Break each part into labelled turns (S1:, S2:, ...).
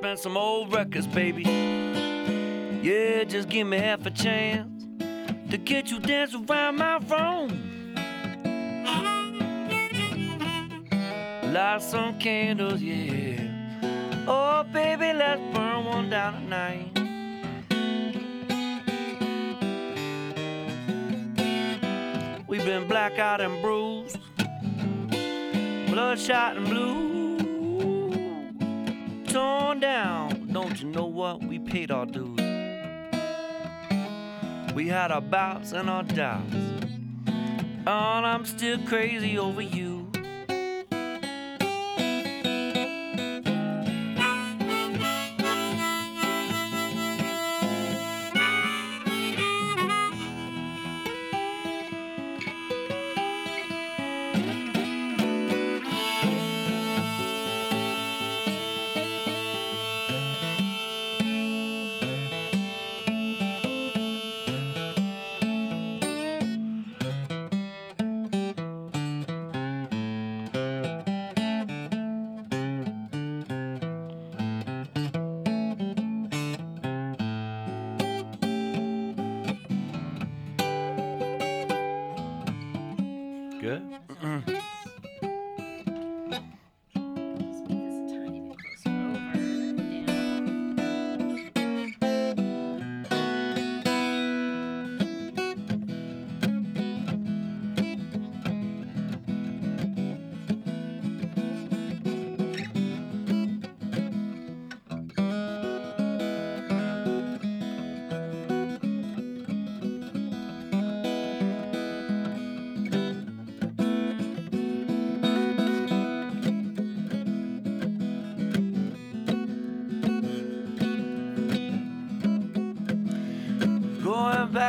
S1: Spend some old records, baby. Yeah, just give me half a chance to get you dancing around my room. Light some candles, yeah. Oh, baby, let's burn one down tonight. We've been blackout and bruised, bloodshot and blue, down. Don't you know what? We paid our dues. We had our bouts and our doubts. And I'm still crazy over you.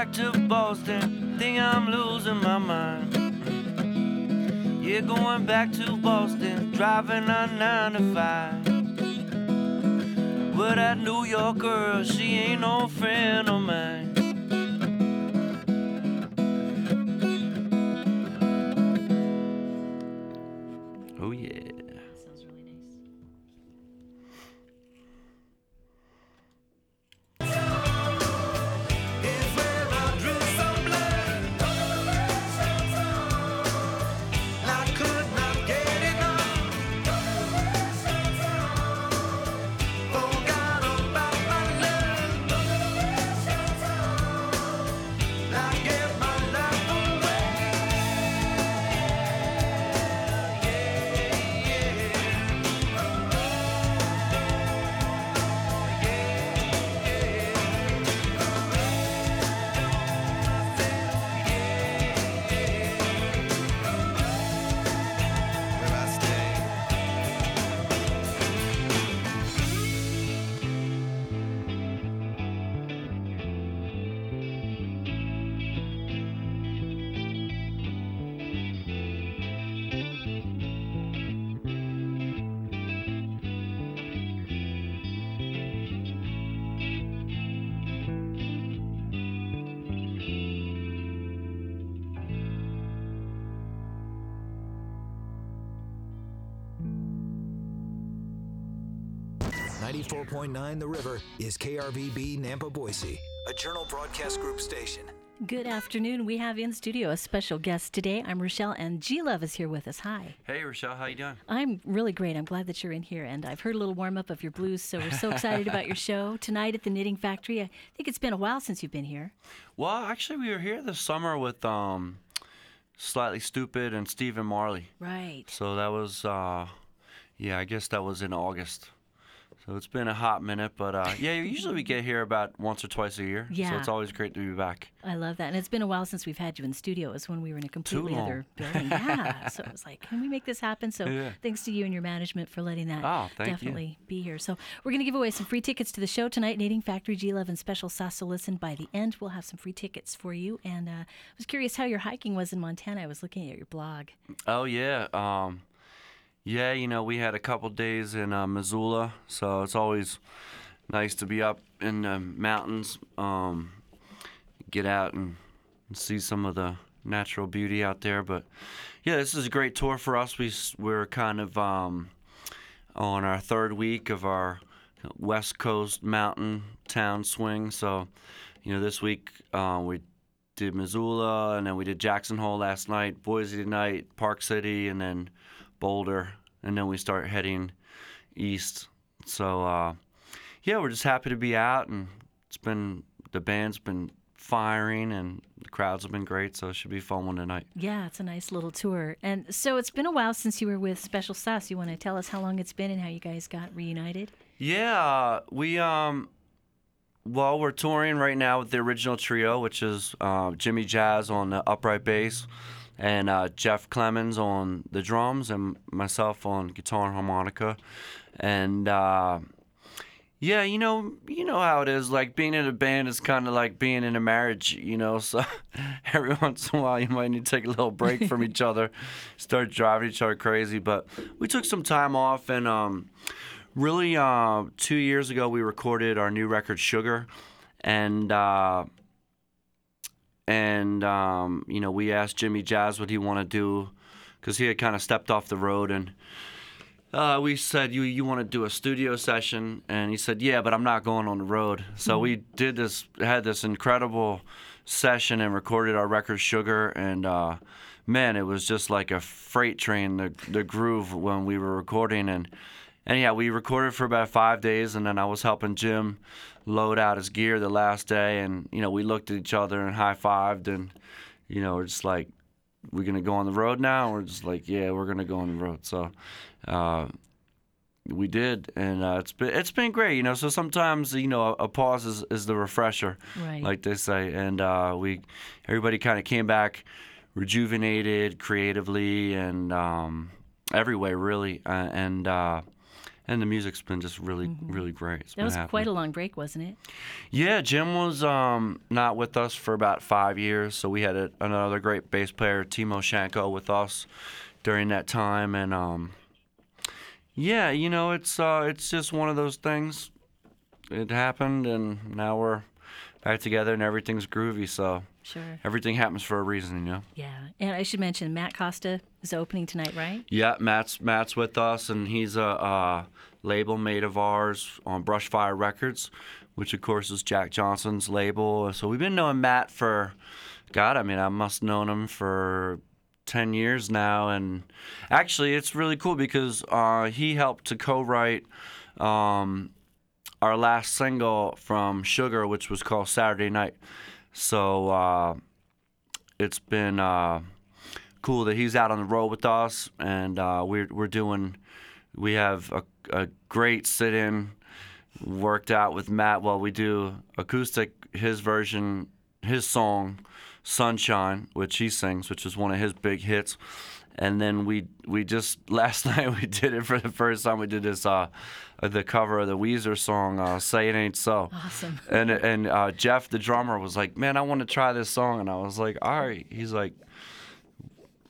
S1: Back to Boston, think I'm losing my mind. Yeah, going back to Boston, driving on 9 to 5. But that New York girl, she ain't no friend of mine.
S2: 94.9 The River is KRVB Nampa Boise, a Journal Broadcast Group station.
S3: Good afternoon. We have in studio a special guest today. I'm Rochelle, and G Love is here with us. Hi.
S1: Hey, Rochelle. How you doing?
S3: I'm really great. I'm glad that you're in here, and I've heard a little warm up of your blues, so we're so excited about your show tonight at the Knitting Factory. I think it's been a while since you've been here.
S1: Well, actually, we were here this summer with um, Slightly Stoopid and Stephen Marley.
S3: Right.
S1: So that was, uh, yeah, I guess that was in August. So it's been a hot minute, but uh, yeah, usually we get here about once or twice a year.
S3: Yeah.
S1: So it's always great to be back.
S3: I love that. And it's been a while since we've had you in studio. It was when we were in a completely other building. Yeah. so it was like, can we make this happen? So
S1: Yeah.
S3: thanks to you and your management for letting that
S1: Oh, thank you.
S3: definitely be here. So we're going to give away some free tickets to the show tonight, Knitting Factory G Love and Special Sauce to Listen. By the end, we'll have some free tickets for you. And uh, I was curious how your hiking was in Montana. I was looking at your blog.
S1: Oh yeah, um, yeah. You know, we had a couple days in uh, Missoula, so it's always nice to be up in the mountains, um, get out and, and see some of the natural beauty out there. But yeah, this is a great tour for us. We we're kind of um, on our third week of our West Coast mountain town swing. So, you know, this week uh, we did Missoula, and then we did Jackson Hole last night, Boise tonight, Park City, and then Boulder, and then we start heading east. So, uh, yeah, we're just happy to be out, and it's been the band's been firing, and the crowds have been great. So it should be a fun one tonight.
S3: Yeah, it's a nice little tour. And so it's been a while since you were with Special Sauce. You want to tell us how long it's been and how you guys got reunited?
S1: Yeah, we um, well, we're touring right now with the original trio, which is uh, Jimmy Jazz on the upright bass, and uh, Jeff Clemens on the drums, and myself on guitar and harmonica, and uh, yeah, you know, you know how it is. Like being in a band is kind of like being in a marriage, you know. So every once in a while, you might need to take a little break from each other, start driving each other crazy. But we took some time off, and um, really, uh, two years ago, we recorded our new record, Sugar, and uh, and um, you know, we asked Jimmy Jazz what he wanted to do because he had kind of stepped off the road and. Uh, we said you you want to do a studio session, and he said yeah, but I'm not going on the road. So we did this, had this incredible session, and recorded our record Sugar, and uh, man, it was just like a freight train. The the groove when we were recording, and and yeah, we recorded for about five days, and then I was helping Jim load out his gear the last day, and you know we looked at each other and high fived, and you know we're just like we're gonna go on the road now. And we're just like, yeah, we're gonna go on the road. So uh, we did, and uh, it's been it's been great. You know, so sometimes you know a, pause is, is the refresher,
S3: Right.
S1: like they say, and uh, we everybody kind of came back rejuvenated creatively and um, every way really, uh, and. And the music's been just really, really great. It's
S3: Mm-hmm. That was
S1: happening.
S3: quite a long break, wasn't it?
S1: Yeah, Jim was um, not with us for about five years, so we had a, another great bass player, Timo Shanko, with us during that time, and um, yeah, you know, it's uh, it's just one of those things. It happened, and now we're back together, and everything's groovy. So
S3: Sure.
S1: everything happens for a reason, you know.
S3: Yeah. And I should mention Matt Costa is opening tonight, right?
S1: Yeah, Matt's Matt's with us, and he's a, uh label mate of ours on Brushfire Records, which of course is Jack Johnson's label. So we've been knowing Matt for, God, I mean, I must have known him for ten years now, and actually, it's really cool because uh, he helped to co-write. Um, our last single from Sugar, which was called Saturday Night. So uh, it's been uh, cool that he's out on the road with us, and uh, we're we're doing. We have a, a great sit-in worked out with Matt while we do acoustic his version, his song "Sunshine," which he sings, which is one of his big hits. And then we we just last night we did it for the first time. We did this uh, the cover of the Weezer song uh, "Say It Ain't So."
S3: Awesome.
S1: and and uh, Jeff, the drummer, was like, "Man, I want to try this song," and I was like, "All right." He's like,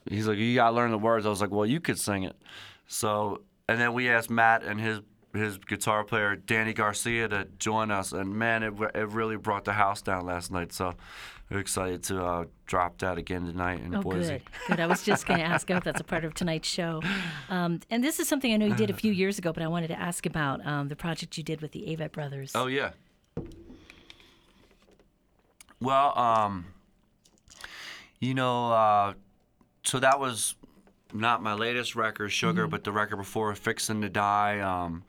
S1: "He's like, you gotta learn the words." I was like, "Well, you could sing it." So, and then we asked Matt and his his guitar player Danny Garcia to join us, and man, it it really brought the house down last night. So, we're excited to uh, drop that again tonight in
S3: Oh,
S1: Boise.
S3: good. Good. I was just going to ask if that's a part of tonight's show. Um, and this is something I know you did a few years ago, but I wanted to ask about um, the project you did with the Avett Brothers.
S1: Oh yeah. Well, um, you know, uh, so that was not my latest record, Sugar, but the record before, Fixing to Die. Um,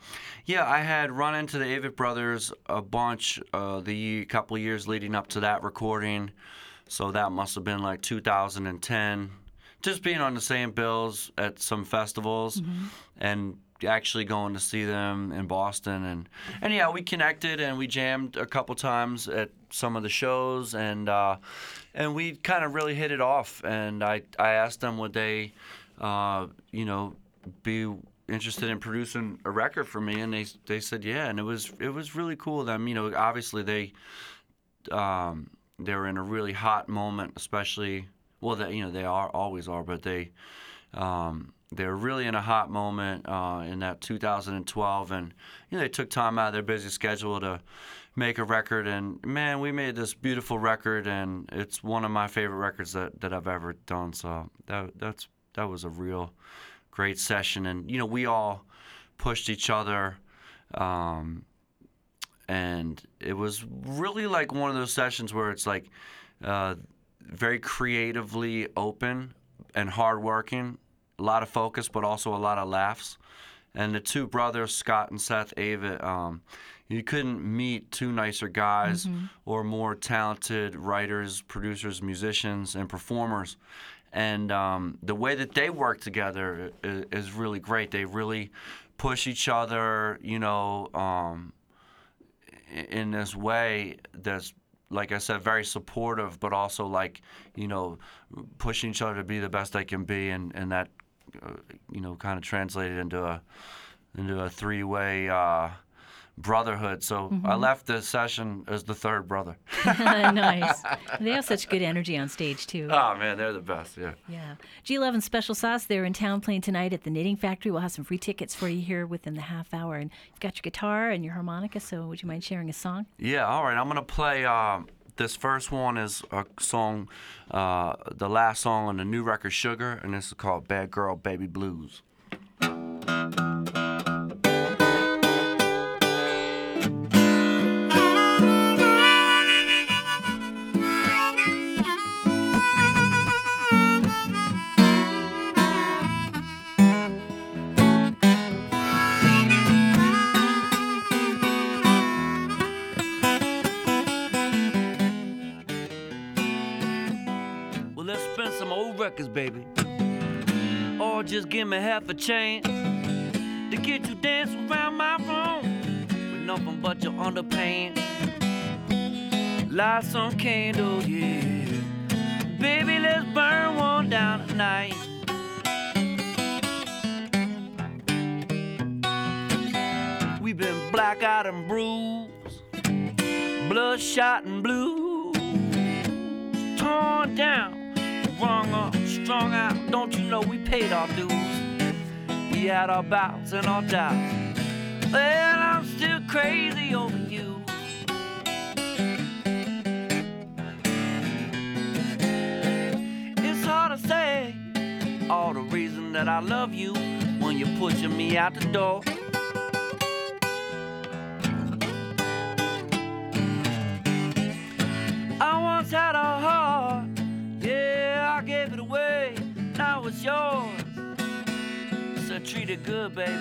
S1: yeah, I had run into the Avett Brothers a bunch uh, the couple years leading up to that recording. So that must have been like 2010. Just being on the same bills at some festivals and actually going to see them in Boston and and yeah, we connected and we jammed a couple times at some of the shows and uh, and we kind of really hit it off and I I asked them would they uh, you know be interested in producing a record for me. And they they said yeah. And it was it was really cool them. You know obviously they um, they were in a really hot moment, especially well, they, you know they are always are, but they um, they were really in a hot moment uh, in that 2012, and you know they took time out of their busy schedule to make a record, and man, we made this beautiful record, and it's one of my favorite records that, that I've ever done. So that that's that was a real great session, and you know we all pushed each other. Um, and it was really like one of those sessions where it's like uh, very creatively open and hardworking, a lot of focus, but also a lot of laughs. And the two brothers, Scott and Seth Avett, um, you couldn't meet two nicer guys or more talented writers, producers, musicians, and performers. And um, the way that they work together is, is really great. They really push each other, you know, um, in this way that's like I said, very supportive, but also like you know, pushing each other to be the best they can be, and and that uh, you know kind of translated into a into a three way uh, brotherhood. So I left the session as the third brother.
S3: nice. They have such good energy on stage too.
S1: oh man, they're the best. Yeah.
S3: Yeah. G Love and Special Sauce, they're in town playing tonight at the Knitting Factory. We'll have some free tickets for you here within the half hour. And you've got your guitar and your harmonica, so would you mind sharing a song?
S1: Yeah, all right. I'm gonna play. Um, this first one is a song, uh, the last song on the new record, Sugar, and this is called "Bad Girl Baby Blues." Give me half a chance to get you dancing around my room with nothing but your underpants. Light some candles, yeah. Baby, let's burn one down tonight. We've been black-eyed and bruised, bloodshot and blue torn down, wrung up, strung out. Don't you know we paid our dues? We had our bouts and our doubts. Well, I'm still crazy over you. It's hard to say all the reason that I love you when you're pushing me out the door. So treat it good, baby.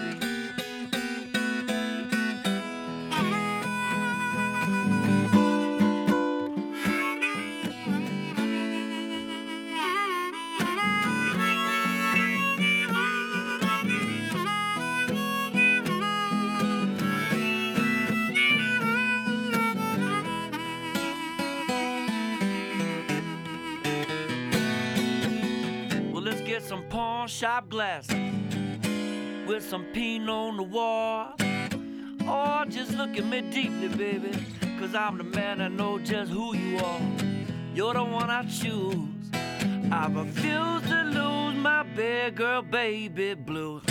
S1: Well, let's get some pawn shop glasses with some Pinot on the wall. Or just look at me deeply, baby, cause I'm the man that knows just who you are. You're the one I choose. I refuse to lose my big girl, baby blue.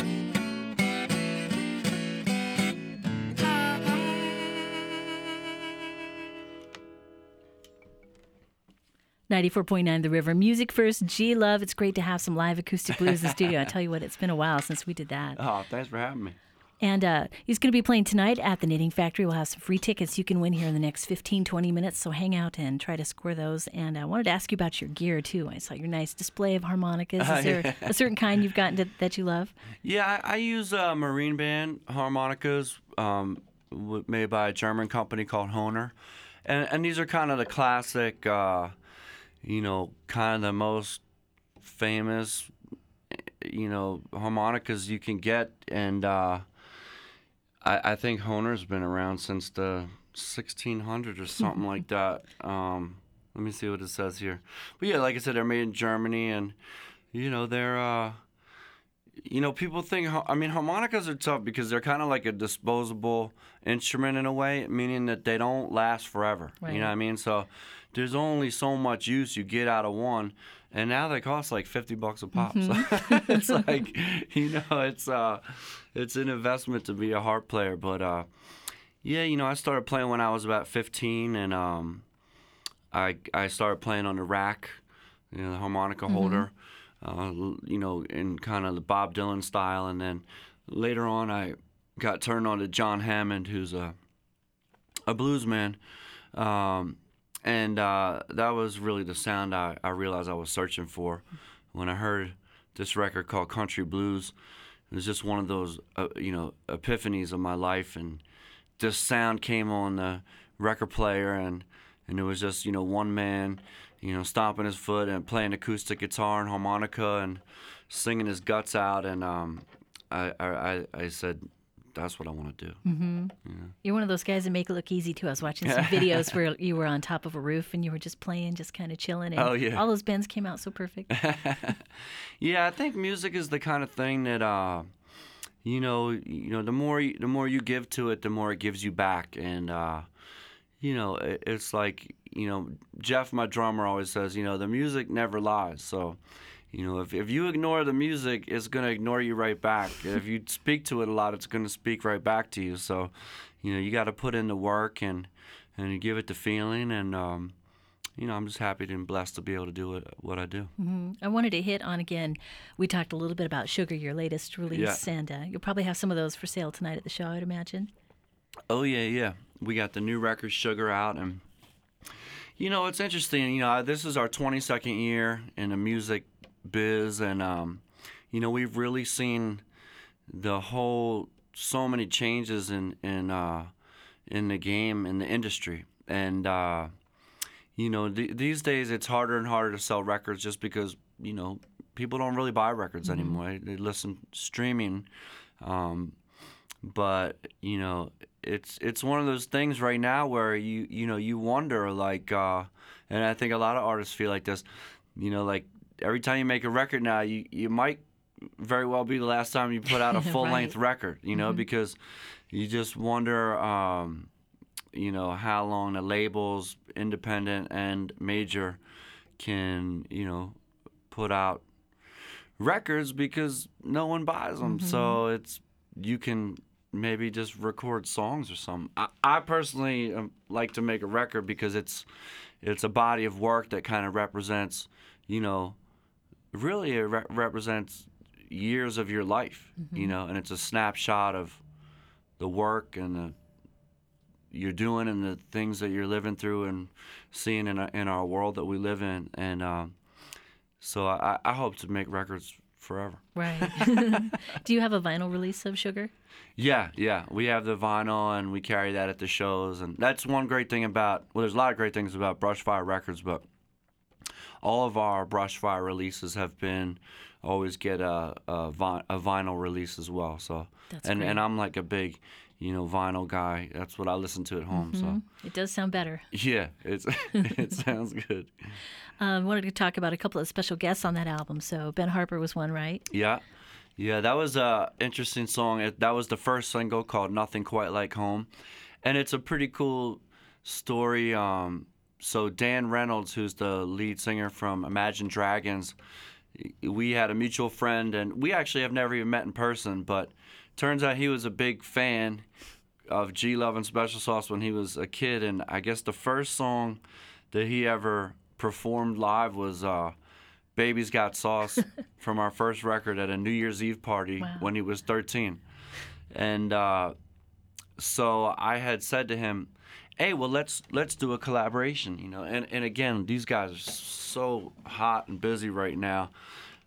S3: 94.9 The River. Music first, G Love. It's great to have some live acoustic blues in the studio. I tell you what, it's been a while since we did that.
S1: Oh, thanks for having me.
S3: And uh, he's going to be playing tonight at the Knitting Factory. We'll have some free tickets you can win here in the next 15, 20 minutes. So hang out and try to score those. And I wanted to ask you about your gear, too. I saw your nice display of harmonicas. Is there a certain kind you've gotten to, that you love?
S1: Yeah, I, I use uh, Marine Band harmonicas um, made by a German company called Hohner. And, and these are kind of the classic, uh, you know, kind of the most famous, you know, harmonicas you can get. And uh, I, I think Hohner's been around since the 1600s or something like that. Um, let me see what it says here. But yeah, like I said, they're made in Germany, and you know they're. Uh, you know, people think. I mean, harmonicas are tough because they're kind of like a disposable instrument in a way, meaning that they don't last forever. You know what I mean? So there's only so much use you get out of one, and now they cost like fifty bucks a pop. So it's like, you know, it's uh, it's an investment to be a harp player. But uh, yeah, you know, I started playing when I was about fifteen, and um, I I started playing on the rack, you know, the harmonica holder, uh, you know, in kind of the Bob Dylan style, and then later on I got turned on to John Hammond, who's a a blues man, um, and uh, that was really the sound I, I realized I was searching for when I heard this record called Country Blues. It was just one of those, uh, you know, epiphanies of my life, and this sound came on the record player, and and it was just you know one man, you know, stomping his foot and playing acoustic guitar and harmonica and singing his guts out, and um, I, I I said that's what I want to do.
S3: Mm-hmm. Yeah. You're one of those guys that make it look easy too. I was watching some videos where you were on top of a roof and you were just playing, just kind of chilling. And
S1: oh yeah.
S3: All those bends came out so perfect.
S1: yeah, I think music is the kind of thing that, uh, you know, you know, the more you, the more you give to it, the more it gives you back, and uh, you know, it, it's like you know, Jeff, my drummer, always says, you know, the music never lies. So you know, if, if you ignore the music, it's going to ignore you right back. if you speak to it a lot, it's going to speak right back to you. So, you know, you got to put in the work and and give it the feeling. And, um, you know, I'm just happy and blessed to be able to do it, what I do.
S3: Mm-hmm. I wanted to hit on again. We talked a little bit about Sugar, your latest release, yeah. and uh, you'll probably have some of those for sale tonight at the show, I'd imagine.
S1: Oh yeah, yeah. We got the new record Sugar out, and you know it's interesting. You know, this is our 22nd year in the music biz, and um, you know we've really seen the whole so many changes in in uh, in the game in the industry, and uh, you know th- these days it's harder and harder to sell records just because you know people don't really buy records mm-hmm. anymore. They listen streaming, um, but you know it's it's one of those things right now where you you know you wonder like, uh, and I think a lot of artists feel like this. You know, like every time you make a record now, you you might very well be the last time you put out a full length record. You know, mm-hmm. because you just wonder, um, you know, how long the labels, independent and major, can you know put out records because no one buys them. Mm-hmm. So it's you can maybe just record songs or something. I, I personally um, like to make a record because it's it's a body of work that kind of represents, you know, really it re- represents years of your life, mm-hmm. you know, and it's a snapshot of the work and the you're doing and the things that you're living through and seeing in our, in our world that we live in. And um, so I, I hope to make records forever.
S3: Right. Do you have a vinyl release of Sugar?
S1: Yeah, yeah. We have the vinyl and we carry that at the shows. And that's one great thing about, well, there's a lot of great things about Brushfire Records, but all of our Brushfire releases have been always get a a, vi- a vinyl release as well. So
S3: That's
S1: and
S3: great.
S1: and I'm like a big you know vinyl guy. That's what I listen to at home.
S3: Mm-hmm.
S1: So
S3: it does sound better.
S1: Yeah, it's it sounds good.
S3: I um, wanted to talk about a couple of special guests on that album. So Ben Harper was one, right?
S1: Yeah. Yeah, that was a interesting song. It, that was the first single called "Nothing Quite Like Home," and it's a pretty cool story. Um, so Dan Reynolds, who's the lead singer from Imagine Dragons, we had a mutual friend, and we actually have never even met in person. But turns out he was a big fan of G Love and Special Sauce when he was a kid, and I guess the first song that he ever performed live was uh, Baby's Got Sauce from our first record at a New Year's Eve party
S3: wow.
S1: when he was 13. And uh, so I had said to him, hey, well, let's let's do a collaboration, you know. And, and again, these guys are so hot and busy right now.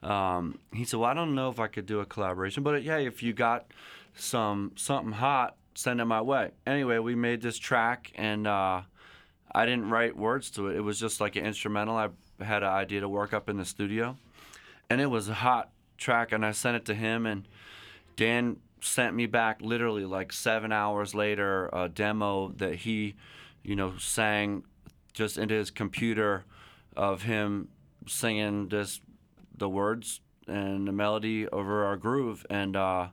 S1: Um, he said, well, I don't know if I could do a collaboration, but yeah, if you got some something hot, send it my way. Anyway, we made this track, and uh, I didn't write words to it. It was just like an instrumental. I had an idea to work up in the studio, and it was a hot track, and I sent it to him, and Dan sent me back literally like seven hours later a demo that he, you know, sang just into his computer of him singing just the words and the melody over our groove, and uh,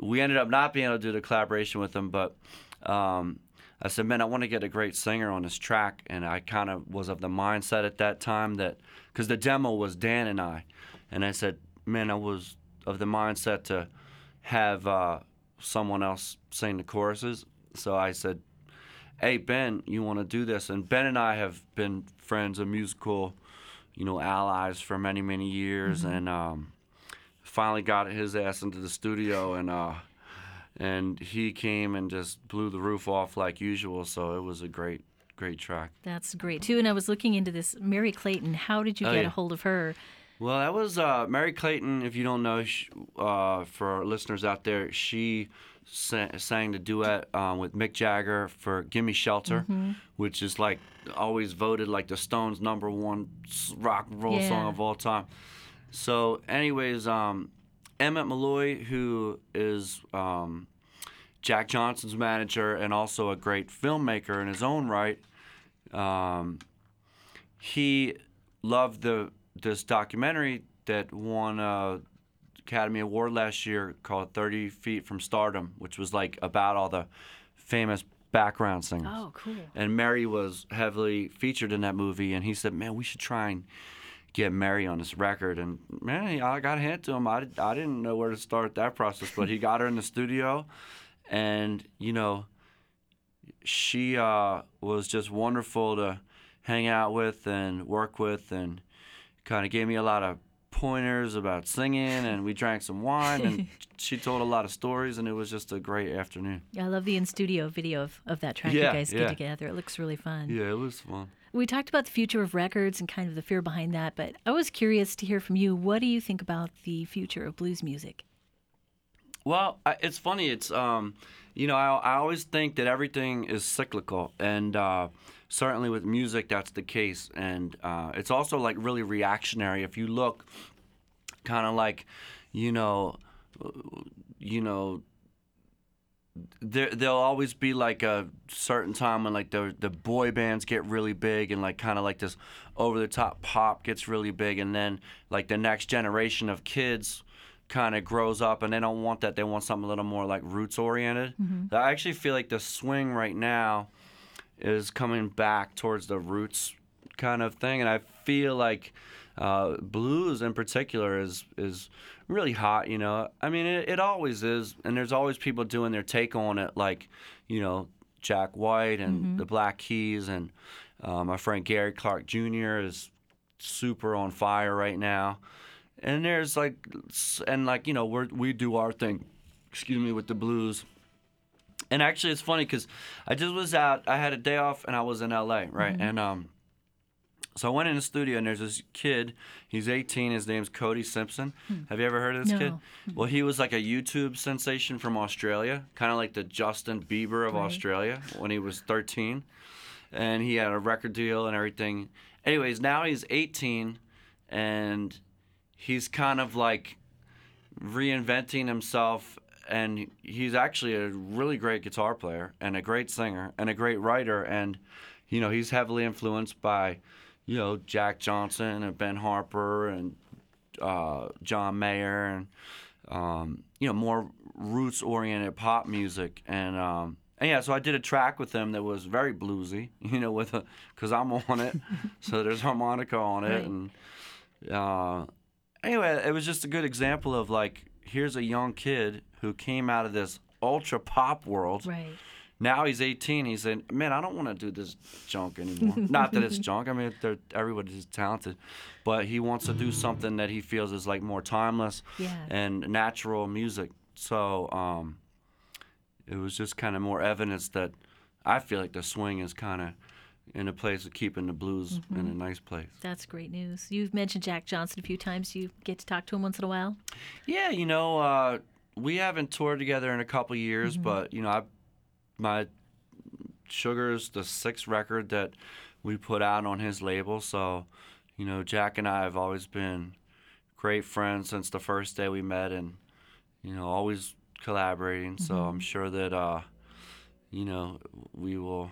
S1: we ended up not being able to do the collaboration with him, but. Um, I said, man, I want to get a great singer on this track. And I kind of was of the mindset at that time that, because the demo was Dan and I. And I said, man, I was of the mindset to have uh, someone else sing the choruses. So I said, hey, Ben, you want to do this? And Ben and I have been friends and musical, you know, allies for many, many years. Mm-hmm. And um, finally got his ass into the studio and, uh, and he came and just blew the roof off like usual. So it was a great, great track.
S3: That's great too. And I was looking into this Merry Clayton. How did you
S1: Oh,
S3: get
S1: yeah.
S3: a hold of her?
S1: Well, that was uh, Merry Clayton. If you don't know, sh uh, for listeners out there, she sa- sang the duet um, with Mick Jagger for "Gimme Shelter," which is like always voted like the Stones' number one rock and roll song of all time. So, anyways, um, Emmett Malloy, who is um, Jack Johnson's manager and also a great filmmaker in his own right, um, he loved the this documentary that won a Academy Award last year called 30 Feet from Stardom, which was like about all the famous background singers.
S3: Oh, cool.
S1: And Merry was heavily featured in that movie, and he said, "Man, we should try and get Merry on this record." And man, I got a hand to him. I, I didn't know where to start that process, but he got her in the studio, and you know, she uh, was just wonderful to hang out with and work with, and kind of gave me a lot of pointers about singing, and we drank some wine, and she told a lot of stories, and it was just a great afternoon.
S3: Yeah, I love the in studio video of, of that track
S1: Yeah,
S3: you guys
S1: yeah.
S3: did together. It looks really fun.
S1: Yeah, it was fun.
S3: We talked about the future of records and kind of the fear behind that, but I was curious to hear from you. What do you think about the future of blues music?
S1: Well, I, it's funny. It's um, you know, I, I always think that everything is cyclical, and uh, certainly with music, that's the case. And uh, it's also like really reactionary. If you look, kind of like, you know, you know, there there'll always be like a certain time when like the the boy bands get really big and like kind of like this over the top pop gets really big and then like the next generation of kids kind of grows up and they don't want that they want something a little more like roots oriented i actually feel like the swing right now is coming back towards the roots kind of thing and i feel like uh, blues in particular is is really hot you know? I mean it, it always is and there's always people doing their take on it like you know jack white and the black keys and uh, my friend gary clark jr is super on fire right now. And there's like and like you know we we do our thing excuse me with the blues and actually it's funny because i just was out i had a day off and i was in la right mm-hmm. and um so I went in the studio and there's this kid. He's 18. His name's Cody Simpson. Hmm. Have you ever heard of this
S3: No.
S1: kid? Hmm. Well, he was like a YouTube sensation from Australia, kind of like the Justin Bieber of
S3: Right.
S1: Australia when he was 13. And he had a record deal and everything. Anyways, now he's 18 and he's kind of like reinventing himself and he's actually a really great guitar player and a great singer and a great writer. And you know he's heavily influenced by you know Jack Johnson and Ben Harper and uh, John Mayer and um, you know more roots oriented pop music. And um, and yeah so I did a track with him that was very bluesy you know with a because I'm on it. So there's harmonica on it
S3: Right.
S1: and uh, anyway, it was just a good example of like, here's a young kid who came out of this ultra pop world.
S3: Right.
S1: Now he's 18. He said, "Man, I don't want to do this junk anymore. Not that it's junk. I mean, they're, everybody's talented, but he wants to do something that he feels is like more timeless
S3: Yeah.
S1: and natural music. So um, it was just kind of more evidence that I feel like the swing is kind of in a place of keeping the blues in a nice place.
S3: That's great news. You've mentioned Jack Johnson a few times. You get to talk to him once in a while.
S1: Yeah, you know, uh, we haven't toured together in a couple years, but you know, I, my Sugar's the sixth record that we put out on his label. So, you know, Jack and I have always been great friends since the first day we met, and you know, always collaborating. So I'm sure that uh, you know we will.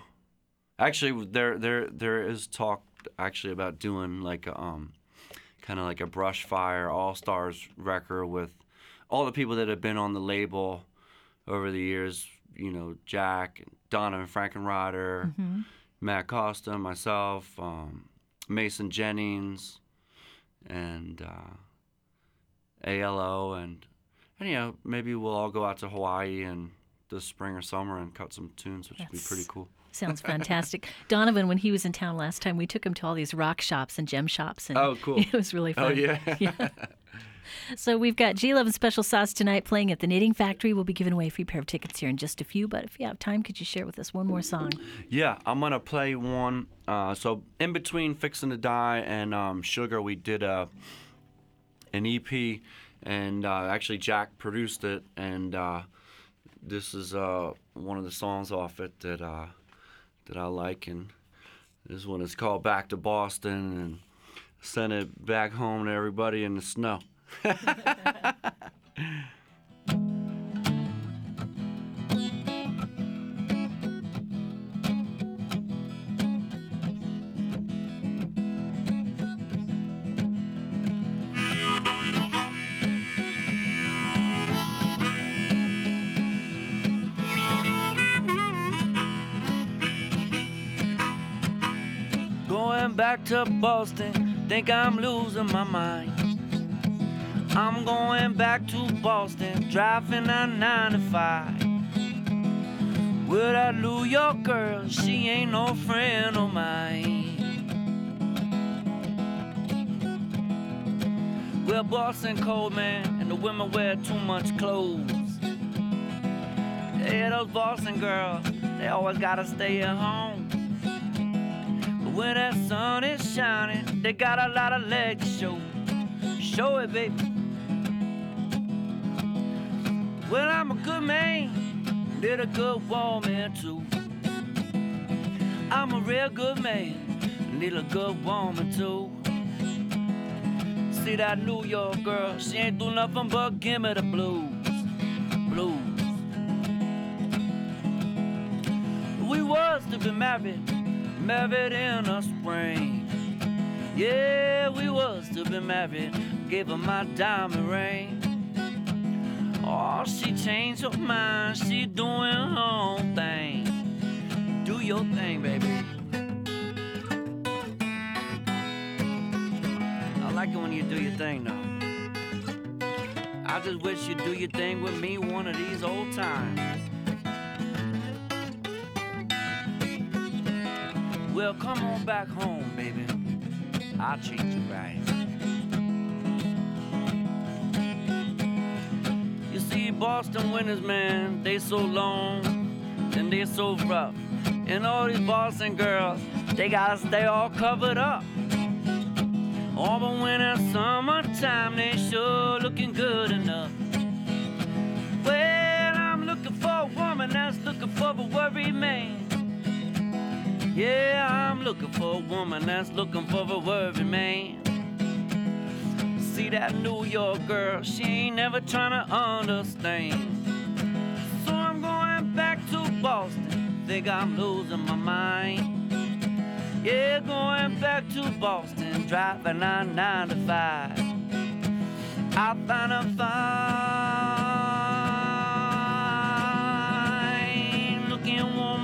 S1: Actually, there there there is talk actually about doing like a, um, kind of like a Brushfire all stars record with all the people that have been on the label over the years. You know, Jack, Donna, and Donavon Frankenreiter, Matt Costa, myself, um, Mason Jennings, and uh, ALO, and and you know maybe we'll all go out to Hawaii and this spring or summer and cut some tunes, which would be pretty cool.
S3: Sounds fantastic. Donavon, when he was in town last time, we took him to all these rock shops and gem shops, and
S1: Oh, cool.
S3: it was really fun.
S1: Oh yeah.
S3: yeah. So we've got G Love and Special Sauce tonight playing at the Knitting Factory. We'll be giving away a free pair of tickets here in just a few. But if you have time, could you share with us one more song?
S1: Yeah, I'm gonna play one. Uh, so in between "Fixing to Die" and um, "Sugar," we did a an EP, and uh, actually Jack produced it, and uh, this is uh, one of the songs off it that uh, that I like, and this one is called "Back to Boston," and sent it back home to everybody in the snow. back to Boston, think I'm losing my mind. I'm going back to Boston, driving on 95. With that New York girl, she ain't no friend of mine. Well, Boston cold, man, and the women wear too much clothes. Yeah, those Boston girls, they always gotta stay at home. When that sun is shining, they got a lot of legs to show. Show it, baby. Well, I'm a good man, did a good woman too. I'm a real good man, need a good woman too. See that New York girl, she ain't do nothing but give me the blues, blues. We was to be married, married in the spring. Yeah, we was to be married, gave her my diamond ring. Oh, she changed her mind, she doing her own thing. Do your thing, baby. I like it when you do your thing, though. I just wish you'd do your thing with me one of these old times. Well, come on back home, baby. I'll treat you right. You see, Boston winters, man, they so long and they so rough. And all these Boston girls, they gotta stay all covered up. Oh, but when it's summertime, they sure looking good enough. Well, I'm looking for a woman that's looking for a worried man. Yeah, I'm looking for a woman that's looking for a worthy man. See that New York girl, she ain't never trying to understand. So I'm going back to Boston, think I'm losing my mind. Yeah, going back to Boston, driving on 9 to 5. I found a fine looking woman.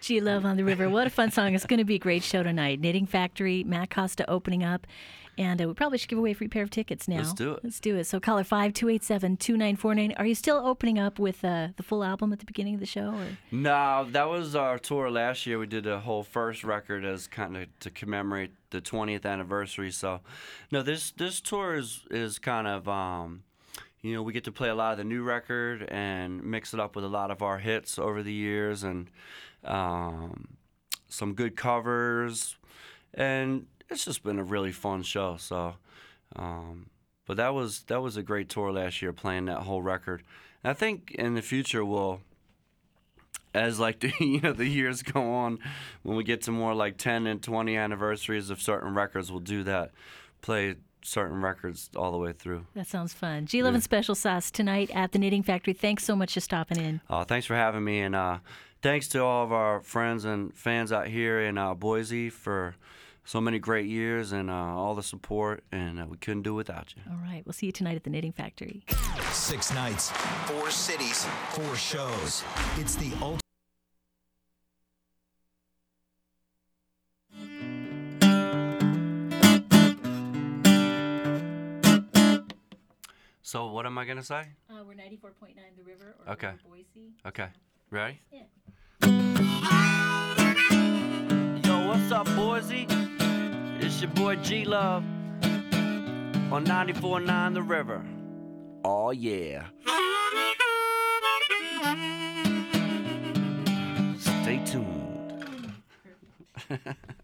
S3: G Love on the River. What a fun song. It's going to be a great show tonight. Knitting Factory, Matt Costa opening up. And uh, we probably should give away a free pair of tickets now.
S1: Let's do it.
S3: Let's do it. So caller 5287 2949. Are you still opening up with uh, the full album at the beginning of the show? Or?
S1: No, that was our tour last year. We did a whole first record as kind of to commemorate the 20th anniversary. So, no, this this tour is is kind of um, you know, we get to play a lot of the new record and mix it up with a lot of our hits over the years and um, some good covers, and it's just been a really fun show. So, um, but that was that was a great tour last year, playing that whole record. And I think in the future we'll as like the you know the years go on, when we get to more like 10 and 20 anniversaries of certain records, we'll do that, play certain records all the way through.
S3: That sounds fun. G Love and Special Sauce tonight at the Knitting Factory. Thanks so much for stopping in.
S1: Uh, thanks for having me, and uh, thanks to all of our friends and fans out here in uh, Boise for so many great years and uh, all the support, and uh, we couldn't do without you.
S3: All right. We'll see you tonight at the Knitting Factory.
S2: Six nights, four cities, four shows. It's the ultimate.
S1: So what am I gonna say?
S3: Uh, we're 94.9 The River or
S1: Okay.
S3: River Boise.
S1: Okay. Ready?
S3: Yeah.
S1: Yo, what's up, Boise? It's your boy G Love on 94.9 The River. Oh yeah. Stay tuned.